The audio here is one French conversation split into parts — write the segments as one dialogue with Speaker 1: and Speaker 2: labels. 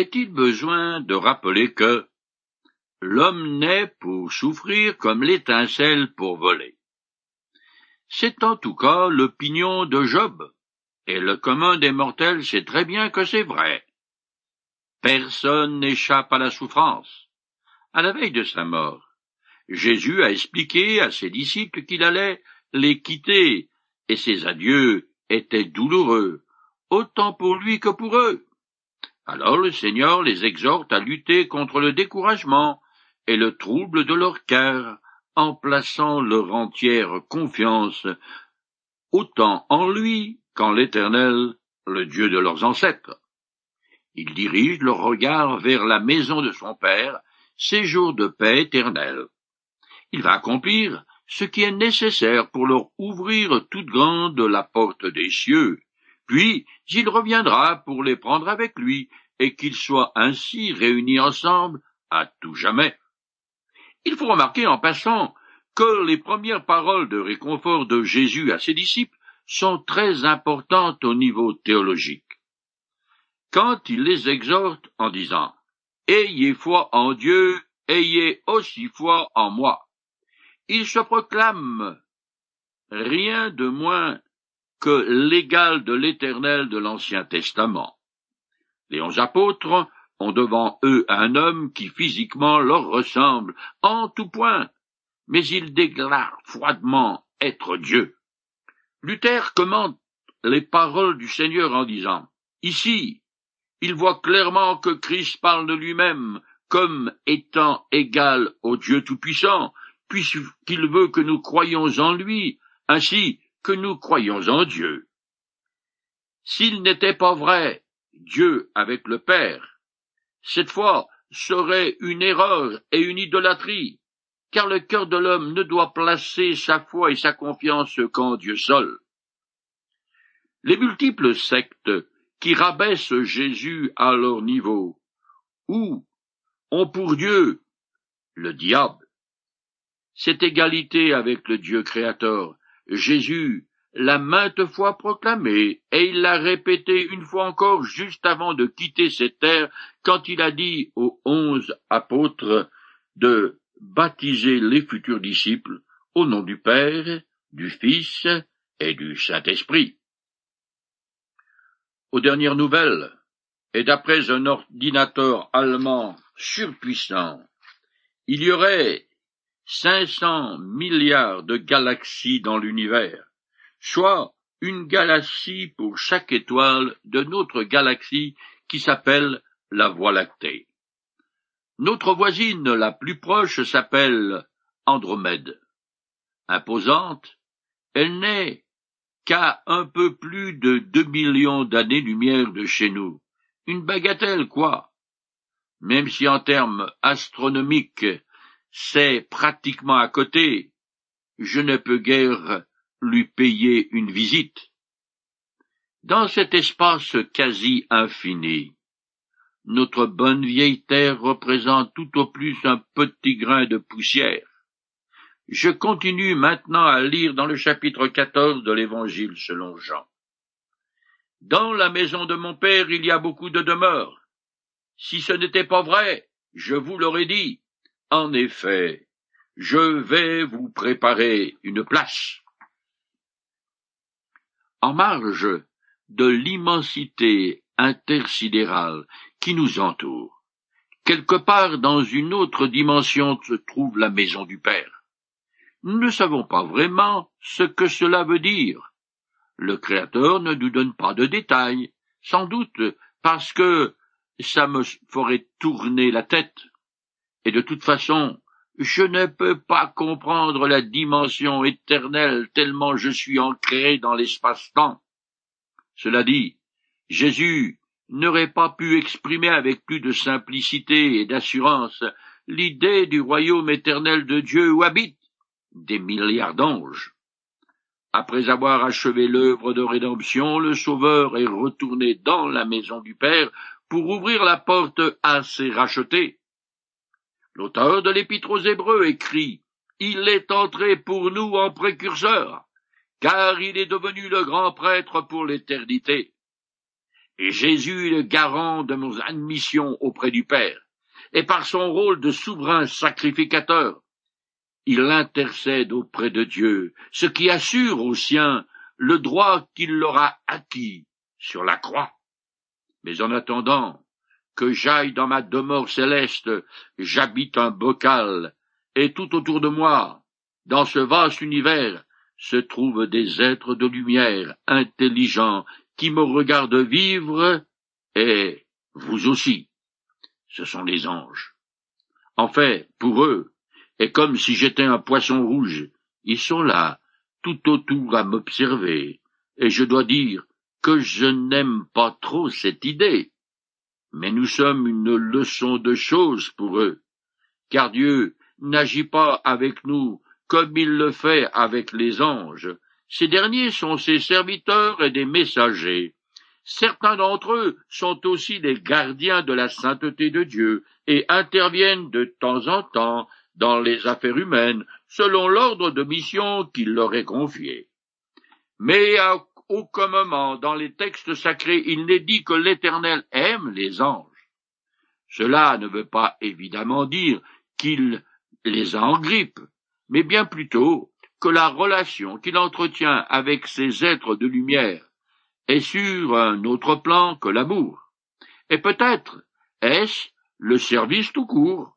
Speaker 1: Est-il besoin de rappeler que l'homme naît pour souffrir comme l'étincelle pour voler? C'est en tout cas l'opinion de Job, et le commun des mortels sait très bien que c'est vrai. Personne n'échappe à la souffrance. À la veille de sa mort, Jésus a expliqué à ses disciples qu'il allait les quitter, et ses adieux étaient douloureux, autant pour lui que pour eux. Alors le Seigneur les exhorte à lutter contre le découragement et le trouble de leur cœur, en plaçant leur entière confiance autant en lui qu'en l'Éternel, le Dieu de leurs ancêtres. Il dirige leur regard vers la maison de son Père, séjour de paix éternelle. Il va accomplir ce qui est nécessaire pour leur ouvrir toute grande la porte des cieux, puis il reviendra pour les prendre avec lui, et qu'ils soient ainsi réunis ensemble à tout jamais. Il faut remarquer en passant que les premières paroles de réconfort de Jésus à ses disciples sont très importantes au niveau théologique quand il les exhorte en disant Ayez foi en Dieu, ayez aussi foi en moi. Il se proclame rien de moins que l'égal de l'éternel de l'Ancien Testament. Les onze apôtres ont devant eux un homme qui physiquement leur ressemble en tout point, mais il déclare froidement être Dieu. Luther commente les paroles du Seigneur en disant Ici, il voit clairement que Christ parle de lui-même comme étant égal au Dieu Tout-Puissant, puisqu'il veut que nous croyions en lui, ainsi que nous croyons en Dieu. S'il n'était pas vrai, Dieu avec le Père, cette foi serait une erreur et une idolâtrie, car le cœur de l'homme ne doit placer sa foi et sa confiance qu'en Dieu seul. Les multiples sectes qui rabaissent Jésus à leur niveau, ou ont pour Dieu le diable. Cette égalité avec le Dieu créateur, Jésus l'a maintes fois proclamé, et il l'a répété une fois encore juste avant de quitter cette terre, quand il a dit aux onze apôtres de baptiser les futurs disciples au nom du Père, du Fils et du Saint-Esprit. Aux dernières nouvelles, et d'après un ordinateur allemand surpuissant, il y aurait 500 milliards de galaxies dans l'univers, soit une galaxie pour chaque étoile de notre galaxie qui s'appelle la Voie lactée. Notre voisine la plus proche s'appelle Andromède. Imposante, elle n'est qu'à un peu plus de deux millions d'années-lumière de chez nous. Une bagatelle, quoi. Même si en termes astronomiques c'est pratiquement à côté, je ne peux guère lui payer une visite. Dans cet espace quasi infini, notre bonne vieille terre représente tout au plus un petit grain de poussière. Je continue maintenant à lire dans le chapitre 14 de l'Évangile selon Jean. Dans la maison de mon père il y a beaucoup de demeures. Si ce n'était pas vrai, je vous l'aurais dit. En effet, je vais vous préparer une place. En marge de l'immensité intersidérale qui nous entoure, quelque part dans une autre dimension se trouve la maison du Père. Nous ne savons pas vraiment ce que cela veut dire. Le Créateur ne nous donne pas de détails, sans doute parce que ça me ferait tourner la tête. Et de toute façon, je ne peux pas comprendre la dimension éternelle tellement je suis ancré dans l'espace-temps. Cela dit, Jésus n'aurait pas pu exprimer avec plus de simplicité et d'assurance l'idée du royaume éternel de Dieu où habite des milliards d'anges. Après avoir achevé l'œuvre de rédemption, le Sauveur est retourné dans la maison du Père pour ouvrir la porte à ses rachetés. L'auteur de l'Épître aux Hébreux écrit Il est entré pour nous en précurseur, car il est devenu le grand prêtre pour l'éternité. Et Jésus est le garant de mon admission auprès du Père, et par son rôle de souverain sacrificateur, il intercède auprès de Dieu, ce qui assure aux siens le droit qu'il leur a acquis sur la croix. Mais en attendant que j'aille dans ma demeure céleste, j'habite un bocal, et tout autour de moi, dans ce vaste univers, se trouvent des êtres de lumière, intelligents, qui me regardent vivre, et vous aussi. Ce sont les anges. En fait, pour eux, et comme si j'étais un poisson rouge, ils sont là, tout autour à m'observer, et je dois dire que je n'aime pas trop cette idée. Mais nous sommes une leçon de choses pour eux, car Dieu n'agit pas avec nous comme il le fait avec les anges. Ces derniers sont ses serviteurs et des messagers. Certains d'entre eux sont aussi des gardiens de la sainteté de Dieu et interviennent de temps en temps dans les affaires humaines selon l'ordre de mission qu'il leur est confié. Mais à aucun moment dans les textes sacrés il n'est dit que l'Éternel aime les anges. Cela ne veut pas évidemment dire qu'il les a en grippe, mais bien plutôt que la relation qu'il entretient avec ces êtres de lumière est sur un autre plan que l'amour. Et peut-être est-ce le service tout court.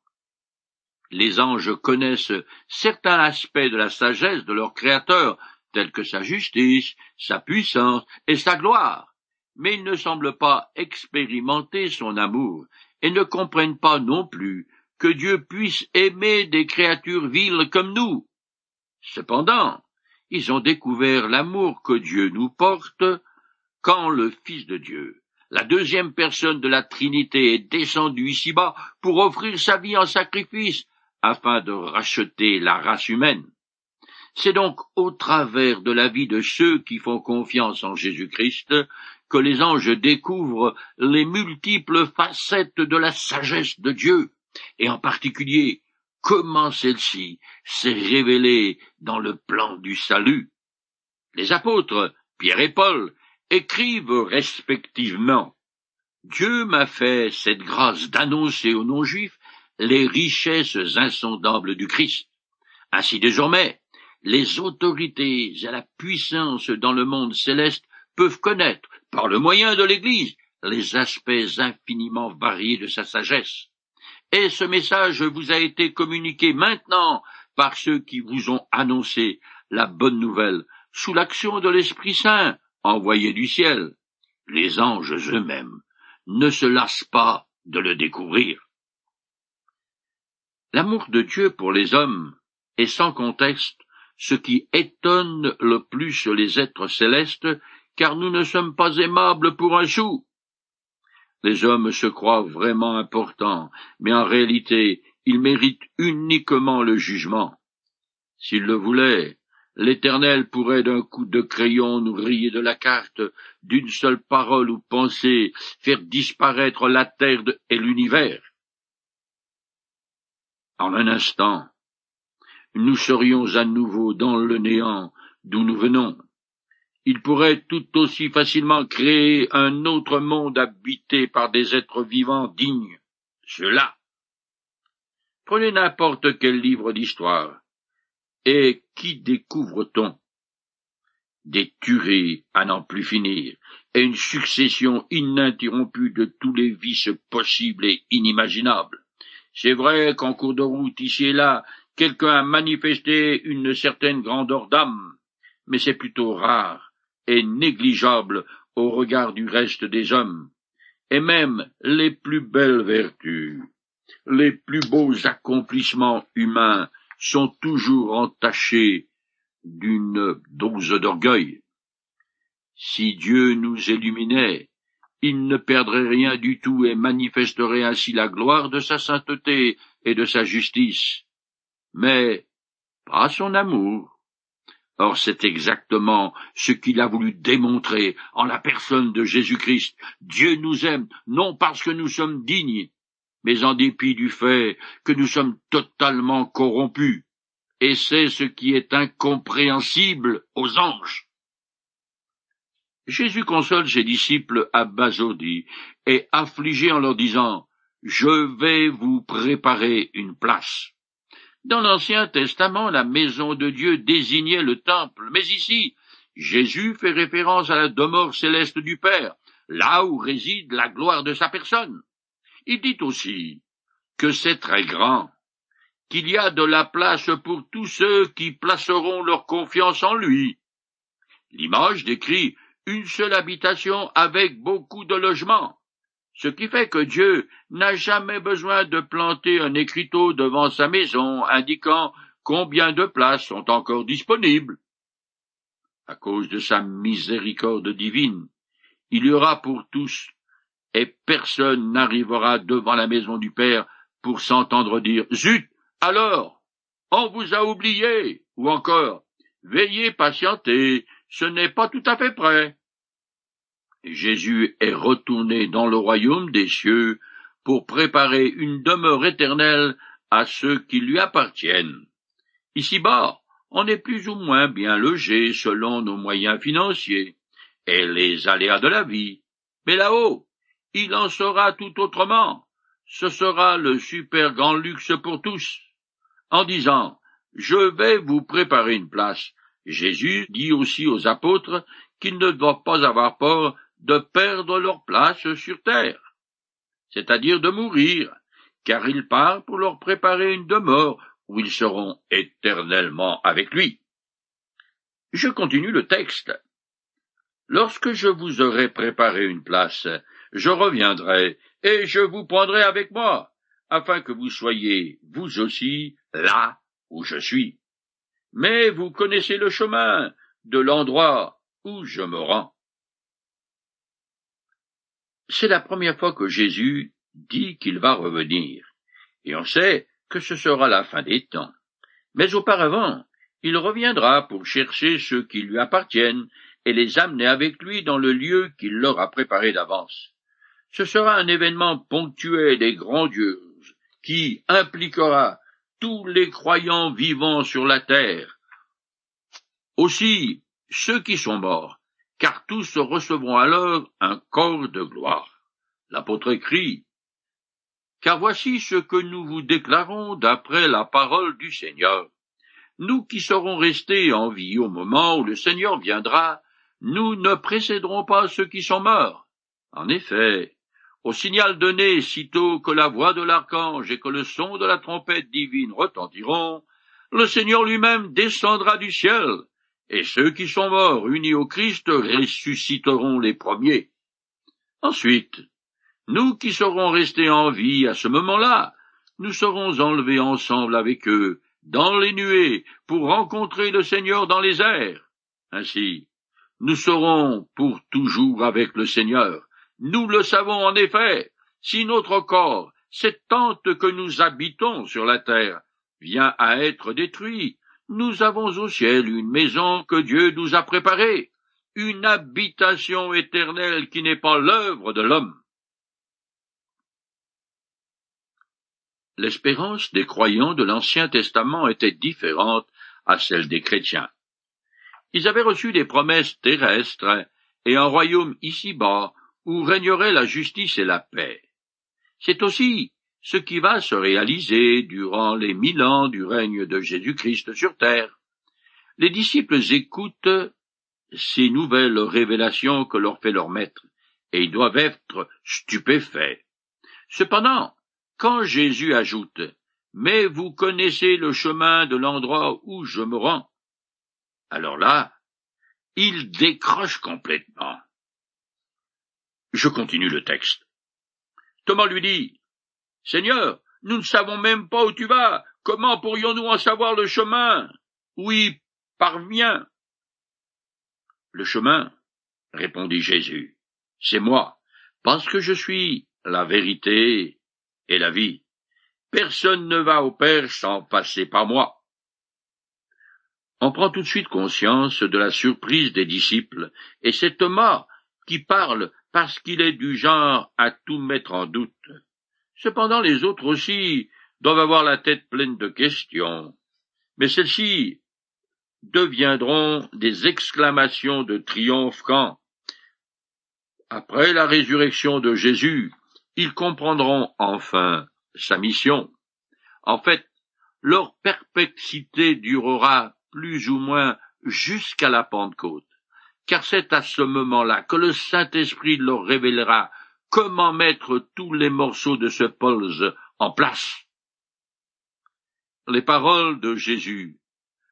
Speaker 1: Les anges connaissent certains aspects de la sagesse de leur Créateur, tels que sa justice, sa puissance et sa gloire, mais ils ne semblent pas expérimenter son amour et ne comprennent pas non plus que Dieu puisse aimer des créatures viles comme nous. Cependant, ils ont découvert l'amour que Dieu nous porte quand le Fils de Dieu, la deuxième personne de la Trinité, est descendu ici-bas pour offrir sa vie en sacrifice afin de racheter la race humaine. C'est donc au travers de la vie de ceux qui font confiance en Jésus-Christ que les anges découvrent les multiples facettes de la sagesse de Dieu et en particulier comment celle-ci s'est révélée dans le plan du salut. Les apôtres, Pierre et Paul, écrivent respectivement Dieu m'a fait cette grâce d'annoncer aux non-juifs les richesses insondables du Christ. Ainsi désormais, les autorités et la puissance dans le monde céleste peuvent connaître, par le moyen de l'Église, les aspects infiniment variés de sa sagesse et ce message vous a été communiqué maintenant par ceux qui vous ont annoncé la bonne nouvelle sous l'action de l'Esprit Saint envoyé du ciel. Les anges eux-mêmes ne se lassent pas de le découvrir. L'amour de Dieu pour les hommes est sans conteste ce qui étonne le plus les êtres célestes, car nous ne sommes pas aimables pour un sou. Les hommes se croient vraiment importants, mais en réalité, ils méritent uniquement le jugement. S'ils le voulaient, l'Éternel pourrait d'un coup de crayon nous rayer de la carte, d'une seule parole ou pensée, faire disparaître la terre et l'univers. En un instant, nous serions à nouveau dans le néant d'où nous venons il pourrait tout aussi facilement créer un autre monde habité par des êtres vivants dignes. Cela. Prenez n'importe quel livre d'histoire. Et qui découvre-t-on? Des tueries à n'en plus finir, et une succession ininterrompue de tous les vices possibles et inimaginables. C'est vrai qu'en cours de route, ici et là, quelqu'un a manifesté une certaine grandeur d'âme, mais c'est plutôt rare, est négligeable au regard du reste des hommes, et même les plus belles vertus, les plus beaux accomplissements humains sont toujours entachés d'une dose d'orgueil. Si Dieu nous illuminait, il ne perdrait rien du tout et manifesterait ainsi la gloire de sa sainteté et de sa justice, mais pas son amour. Or c'est exactement ce qu'il a voulu démontrer en la personne de Jésus-Christ. Dieu nous aime non parce que nous sommes dignes, mais en dépit du fait que nous sommes totalement corrompus. Et c'est ce qui est incompréhensible aux anges. Jésus console ses disciples abasourdis et affligés en leur disant Je vais vous préparer une place. Dans l'Ancien Testament, la maison de Dieu désignait le temple, mais ici, Jésus fait référence à la demeure céleste du Père, là où réside la gloire de sa personne. Il dit aussi que c'est très grand, qu'il y a de la place pour tous ceux qui placeront leur confiance en lui. L'image décrit une seule habitation avec beaucoup de logements, ce qui fait que Dieu n'a jamais besoin de planter un écriteau devant sa maison indiquant combien de places sont encore disponibles. À cause de sa miséricorde divine, il y aura pour tous, et personne n'arrivera devant la maison du Père pour s'entendre dire Zut. Alors. On vous a oublié. Ou encore Veillez patienter, ce n'est pas tout à fait prêt. Jésus est retourné dans le royaume des cieux pour préparer une demeure éternelle à ceux qui lui appartiennent. Ici-bas, on est plus ou moins bien logé selon nos moyens financiers et les aléas de la vie. Mais là-haut, il en sera tout autrement. Ce sera le super grand luxe pour tous. En disant, je vais vous préparer une place, Jésus dit aussi aux apôtres qu'ils ne doivent pas avoir peur de perdre leur place sur terre, c'est-à-dire de mourir, car il part pour leur préparer une demeure où ils seront éternellement avec lui. Je continue le texte. Lorsque je vous aurai préparé une place, je reviendrai, et je vous prendrai avec moi, afin que vous soyez, vous aussi, là où je suis. Mais vous connaissez le chemin de l'endroit où je me rends. C'est la première fois que Jésus dit qu'il va revenir, et on sait que ce sera la fin des temps. Mais auparavant, il reviendra pour chercher ceux qui lui appartiennent et les amener avec lui dans le lieu qu'il leur a préparé d'avance. Ce sera un événement ponctuel et grandiose qui impliquera tous les croyants vivant sur la terre. Aussi ceux qui sont morts, car tous recevront alors un corps de gloire. L'apôtre écrit, Car voici ce que nous vous déclarons d'après la parole du Seigneur. Nous qui serons restés en vie au moment où le Seigneur viendra, nous ne précéderons pas ceux qui sont morts. En effet, au signal donné sitôt que la voix de l'archange et que le son de la trompette divine retentiront, le Seigneur lui-même descendra du ciel, et ceux qui sont morts unis au Christ ressusciteront les premiers. Ensuite, nous qui serons restés en vie à ce moment-là, nous serons enlevés ensemble avec eux dans les nuées pour rencontrer le Seigneur dans les airs. Ainsi, nous serons pour toujours avec le Seigneur. Nous le savons en effet, si notre corps, cette tente que nous habitons sur la terre, vient à être détruit, nous avons au ciel une maison que Dieu nous a préparée, une habitation éternelle qui n'est pas l'œuvre de l'homme. L'espérance des croyants de l'Ancien Testament était différente à celle des chrétiens. Ils avaient reçu des promesses terrestres et un royaume ici-bas où régnerait la justice et la paix. C'est aussi ce qui va se réaliser durant les mille ans du règne de Jésus-Christ sur terre. Les disciples écoutent ces nouvelles révélations que leur fait leur maître, et ils doivent être stupéfaits. Cependant, quand Jésus ajoute Mais vous connaissez le chemin de l'endroit où je me rends, alors là, ils décrochent complètement. Je continue le texte. Thomas lui dit Seigneur, nous ne savons même pas où tu vas. Comment pourrions-nous en savoir le chemin? Oui, parviens. Le chemin, répondit Jésus, c'est moi, parce que je suis la vérité et la vie. Personne ne va au Père sans passer par moi. On prend tout de suite conscience de la surprise des disciples, et c'est Thomas qui parle parce qu'il est du genre à tout mettre en doute. Cependant les autres aussi doivent avoir la tête pleine de questions. Mais celles-ci deviendront des exclamations de triomphe quand, Après la résurrection de Jésus, ils comprendront enfin sa mission. En fait, leur perplexité durera plus ou moins jusqu'à la Pentecôte, car c'est à ce moment-là que le Saint-Esprit leur révélera comment mettre tous les morceaux de ce pulse en place. Les paroles de Jésus,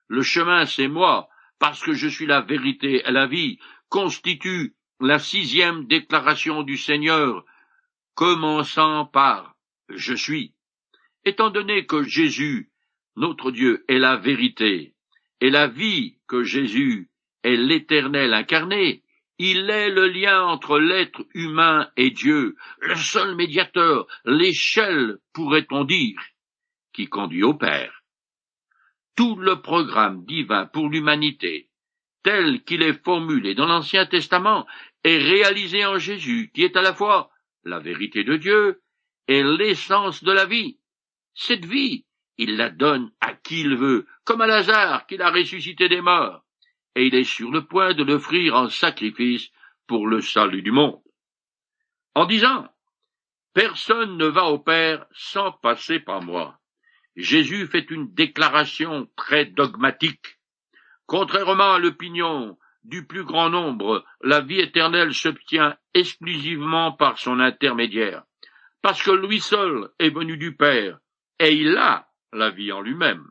Speaker 1: le chemin c'est moi, parce que je suis la vérité et la vie, constituent la sixième déclaration du Seigneur, commençant par Je suis. Étant donné que Jésus, notre Dieu, est la vérité, et la vie que Jésus est l'éternel incarné, il est le lien entre l'être humain et Dieu, le seul médiateur, l'échelle, pourrait-on dire, qui conduit au Père. Tout le programme divin pour l'humanité, tel qu'il est formulé dans l'Ancien Testament, est réalisé en Jésus, qui est à la fois la vérité de Dieu et l'essence de la vie. Cette vie, il la donne à qui il veut, comme à Lazare qu'il a ressuscité des morts, et il est sur le point de l'offrir en sacrifice pour le salut du monde. En disant Personne ne va au Père sans passer par moi. Jésus fait une déclaration très dogmatique. Contrairement à l'opinion du plus grand nombre, la vie éternelle s'obtient exclusivement par son intermédiaire, parce que lui seul est venu du Père, et il a la vie en lui-même.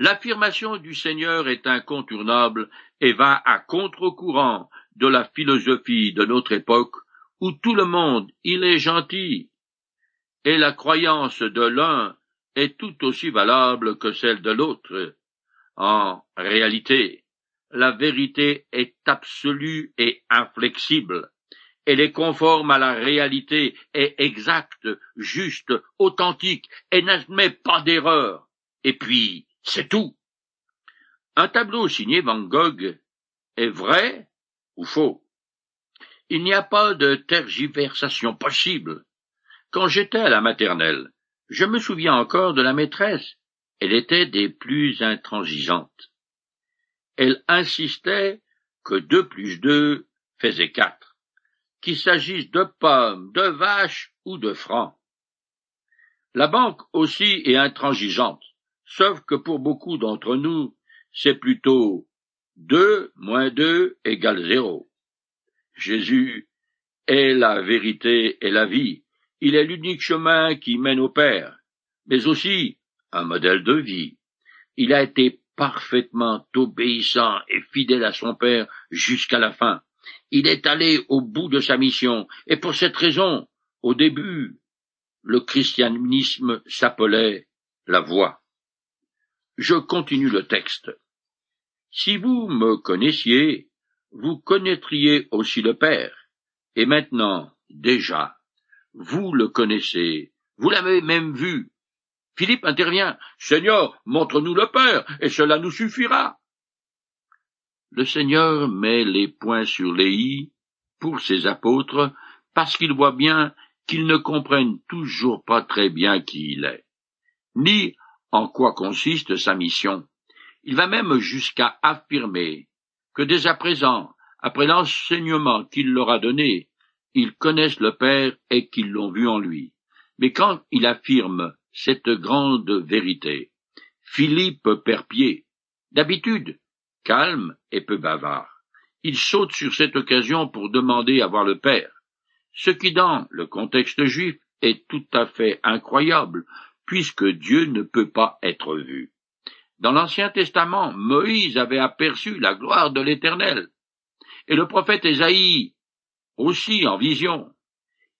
Speaker 1: L'affirmation du Seigneur est incontournable et va à contre-courant de la philosophie de notre époque, où tout le monde il est gentil, et la croyance de l'un est tout aussi valable que celle de l'autre. En réalité, la vérité est absolue et inflexible. Elle est conforme à la réalité, est exacte, juste, authentique, et n'admet pas d'erreur. Et puis, c'est tout. Un tableau signé Van Gogh est vrai ou faux? Il n'y a pas de tergiversation possible. Quand j'étais à la maternelle, je me souviens encore de la maîtresse. Elle était des plus intransigeantes elle insistait que deux plus deux faisait quatre, qu'il s'agisse de pommes, de vaches ou de francs. La banque aussi est intransigeante, sauf que pour beaucoup d'entre nous, c'est plutôt deux moins deux égale zéro. Jésus est la vérité et la vie. Il est l'unique chemin qui mène au Père, mais aussi un modèle de vie. Il a été parfaitement obéissant et fidèle à son Père jusqu'à la fin. Il est allé au bout de sa mission, et pour cette raison, au début, le christianisme s'appelait la voie. Je continue le texte. Si vous me connaissiez, vous connaîtriez aussi le Père. Et maintenant, déjà, vous le connaissez, vous l'avez même vu, Philippe intervient. Seigneur, montre-nous le Père, et cela nous suffira. Le Seigneur met les points sur les i pour ses apôtres, parce qu'il voit bien qu'ils ne comprennent toujours pas très bien qui il est, ni en quoi consiste sa mission. Il va même jusqu'à affirmer que dès à présent, après l'enseignement qu'il leur a donné, ils connaissent le Père et qu'ils l'ont vu en lui. Mais quand il affirme cette grande vérité. Philippe perd pied. D'habitude, calme et peu bavard. Il saute sur cette occasion pour demander à voir le Père, ce qui dans le contexte juif est tout à fait incroyable, puisque Dieu ne peut pas être vu. Dans l'Ancien Testament, Moïse avait aperçu la gloire de l'Éternel, et le prophète Ésaïe aussi en vision.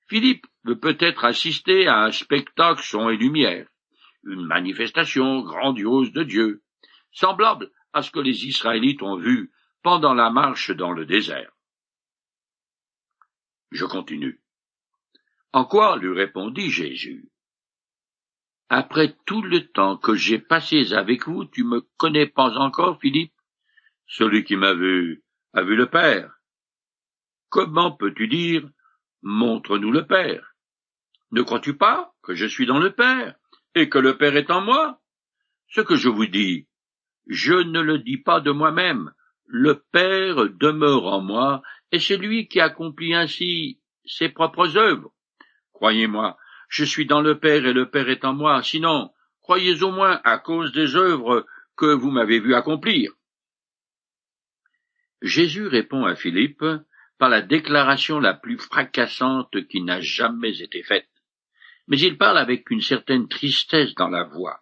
Speaker 1: Philippe veut peut-être assister à un spectacle son et lumière, une manifestation grandiose de Dieu, semblable à ce que les Israélites ont vu pendant la marche dans le désert. Je continue. En quoi lui répondit Jésus? Après tout le temps que j'ai passé avec vous, tu me connais pas encore, Philippe? Celui qui m'a vu a vu le Père. Comment peux-tu dire Montre-nous le Père? Ne crois-tu pas que je suis dans le Père, et que le Père est en moi? Ce que je vous dis, je ne le dis pas de moi-même. Le Père demeure en moi, et c'est lui qui accomplit ainsi ses propres œuvres. Croyez-moi, je suis dans le Père et le Père est en moi, sinon, croyez au moins à cause des œuvres que vous m'avez vu accomplir. Jésus répond à Philippe par la déclaration la plus fracassante qui n'a jamais été faite. Mais il parle avec une certaine tristesse dans la voix.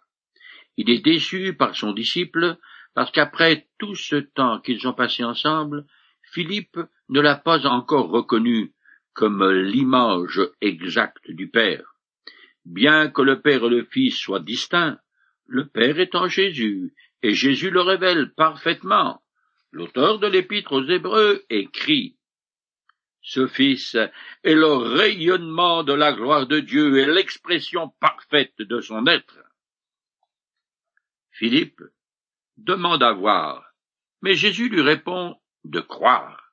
Speaker 1: Il est déçu par son disciple parce qu'après tout ce temps qu'ils ont passé ensemble, Philippe ne l'a pas encore reconnu comme l'image exacte du Père. Bien que le Père et le Fils soient distincts, le Père est en Jésus, et Jésus le révèle parfaitement. L'auteur de l'épître aux Hébreux écrit Ce Fils est le rayonnement de la gloire de Dieu et l'expression parfaite de son être. Philippe demande à voir, mais Jésus lui répond de croire.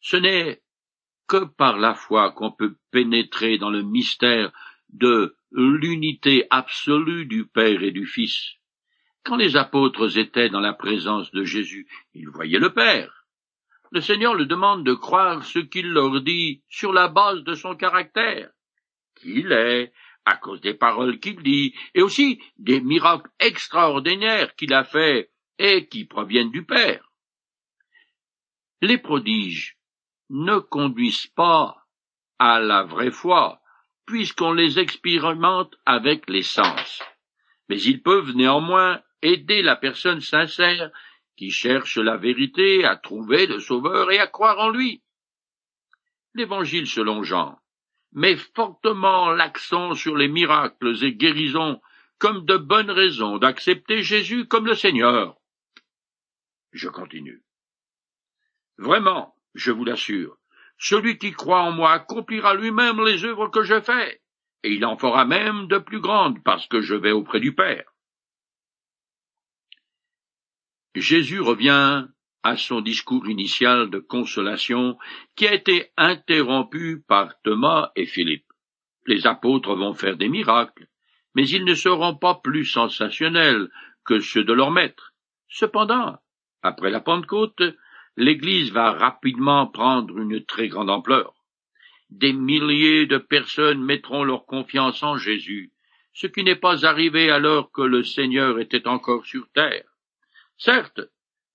Speaker 1: Ce n'est que par la foi qu'on peut pénétrer dans le mystère de l'unité absolue du Père et du Fils. Quand les apôtres étaient dans la présence de Jésus, ils voyaient le Père. Le Seigneur le demande de croire ce qu'il leur dit sur la base de son caractère, qu'il est, à cause des paroles qu'il dit, et aussi des miracles extraordinaires qu'il a faits et qui proviennent du Père. Les prodiges ne conduisent pas à la vraie foi, puisqu'on les expérimente avec les sens. Mais ils peuvent néanmoins aider la personne sincère qui cherche la vérité à trouver le Sauveur et à croire en lui. L'Évangile selon Jean met fortement l'accent sur les miracles et guérisons comme de bonnes raisons d'accepter Jésus comme le Seigneur. Je continue. Vraiment, je vous l'assure, celui qui croit en moi accomplira lui-même les œuvres que je fais, et il en fera même de plus grandes parce que je vais auprès du Père. Jésus revient à son discours initial de consolation qui a été interrompu par Thomas et Philippe. Les apôtres vont faire des miracles, mais ils ne seront pas plus sensationnels que ceux de leur maître. Cependant, après la Pentecôte, l'Église va rapidement prendre une très grande ampleur. Des milliers de personnes mettront leur confiance en Jésus, ce qui n'est pas arrivé alors que le Seigneur était encore sur terre. Certes,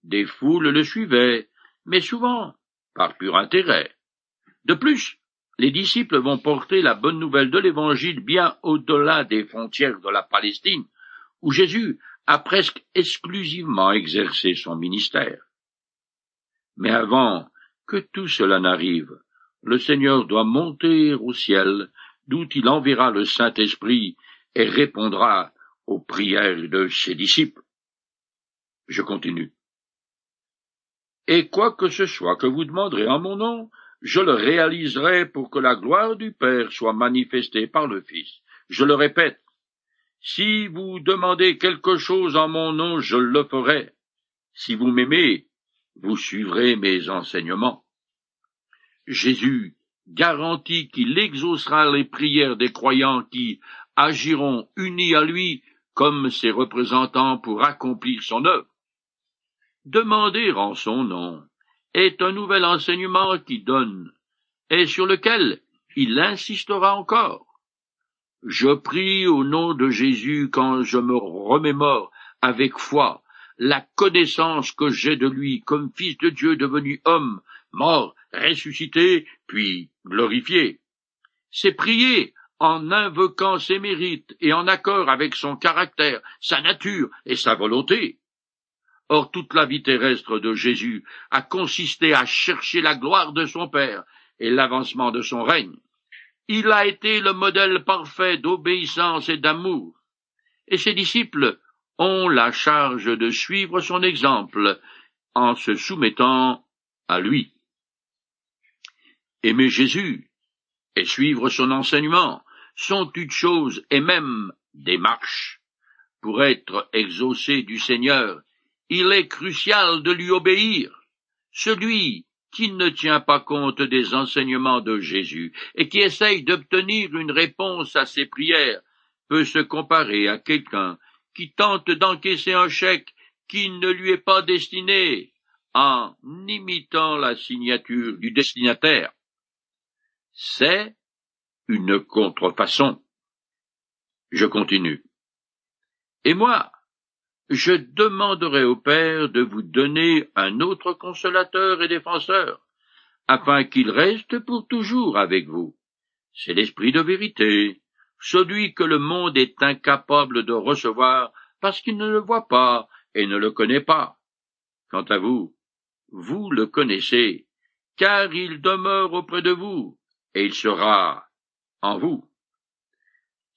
Speaker 1: des foules le suivaient, mais souvent par pur intérêt. De plus, les disciples vont porter la bonne nouvelle de l'Évangile bien au-delà des frontières de la Palestine, où Jésus a presque exclusivement exercé son ministère. Mais avant que tout cela n'arrive, le Seigneur doit monter au ciel, d'où il enverra le Saint-Esprit et répondra aux prières de ses disciples. Je continue. Et quoi que ce soit que vous demanderez en mon nom, je le réaliserai pour que la gloire du Père soit manifestée par le Fils. Je le répète, si vous demandez quelque chose en mon nom, je le ferai. Si vous m'aimez, vous suivrez mes enseignements. Jésus garantit qu'il exaucera les prières des croyants qui agiront unis à lui comme ses représentants pour accomplir son œuvre demander en son nom est un nouvel enseignement qui donne, et sur lequel il insistera encore. Je prie au nom de Jésus quand je me remémore avec foi la connaissance que j'ai de lui comme Fils de Dieu devenu homme, mort, ressuscité, puis glorifié. C'est prier en invoquant ses mérites et en accord avec son caractère, sa nature et sa volonté. Or toute la vie terrestre de Jésus a consisté à chercher la gloire de son Père et l'avancement de son règne. Il a été le modèle parfait d'obéissance et d'amour, et ses disciples ont la charge de suivre son exemple en se soumettant à lui. Aimer Jésus et suivre son enseignement sont une chose et même des marches. Pour être exaucé du Seigneur il est crucial de lui obéir. Celui qui ne tient pas compte des enseignements de Jésus et qui essaye d'obtenir une réponse à ses prières peut se comparer à quelqu'un qui tente d'encaisser un chèque qui ne lui est pas destiné. en imitant la signature du destinataire. C'est une contrefaçon. Je continue. Et moi, je demanderai au Père de vous donner un autre consolateur et défenseur, afin qu'il reste pour toujours avec vous. C'est l'Esprit de vérité, celui que le monde est incapable de recevoir parce qu'il ne le voit pas et ne le connaît pas. Quant à vous, vous le connaissez, car il demeure auprès de vous, et il sera en vous.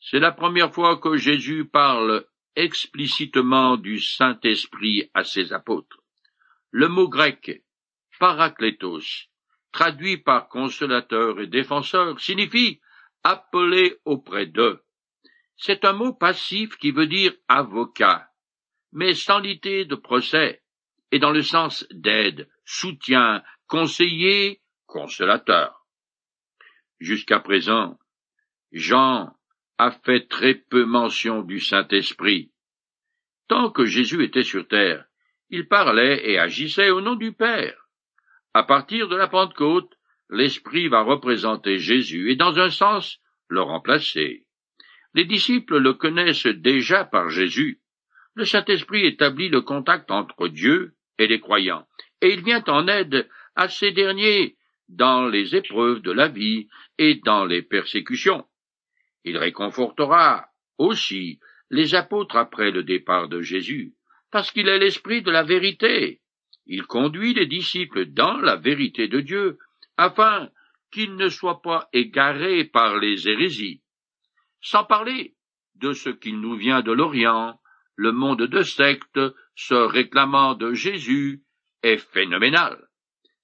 Speaker 1: C'est la première fois que Jésus parle explicitement du Saint-Esprit à ses apôtres. Le mot grec parakletos, traduit par consolateur et défenseur, signifie appeler auprès d'eux. C'est un mot passif qui veut dire avocat, mais sans l'idée de procès, et dans le sens d'aide, soutien, conseiller, consolateur. Jusqu'à présent, Jean a fait très peu mention du Saint-Esprit. Tant que Jésus était sur terre, il parlait et agissait au nom du Père. À partir de la Pentecôte, l'Esprit va représenter Jésus et dans un sens le remplacer. Les disciples le connaissent déjà par Jésus. Le Saint-Esprit établit le contact entre Dieu et les croyants, et il vient en aide à ces derniers dans les épreuves de la vie et dans les persécutions. Il réconfortera aussi les apôtres après le départ de Jésus, parce qu'il est l'Esprit de la vérité. Il conduit les disciples dans la vérité de Dieu, afin qu'ils ne soient pas égarés par les hérésies. Sans parler de ce qui nous vient de l'Orient, le monde de sectes se réclamant de Jésus est phénoménal.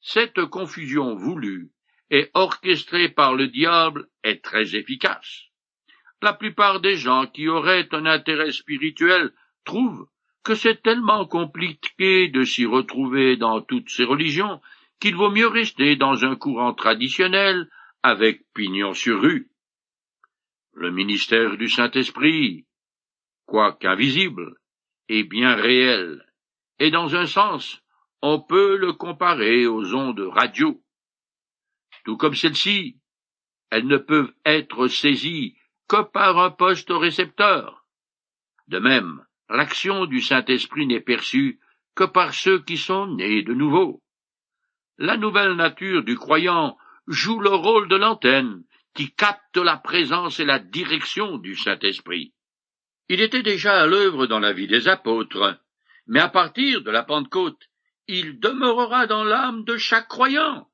Speaker 1: Cette confusion voulue et orchestrée par le diable est très efficace. La plupart des gens qui auraient un intérêt spirituel trouvent que c'est tellement compliqué de s'y retrouver dans toutes ces religions qu'il vaut mieux rester dans un courant traditionnel avec pignon sur rue. Le ministère du Saint-Esprit, quoique invisible, est bien réel, et dans un sens, on peut le comparer aux ondes radio. Tout comme celles-ci, elles ne peuvent être saisies que par un poste récepteur. De même, l'action du Saint-Esprit n'est perçue que par ceux qui sont nés de nouveau. La nouvelle nature du croyant joue le rôle de l'antenne qui capte la présence et la direction du Saint-Esprit. Il était déjà à l'œuvre dans la vie des apôtres, mais à partir de la Pentecôte, il demeurera dans l'âme de chaque croyant.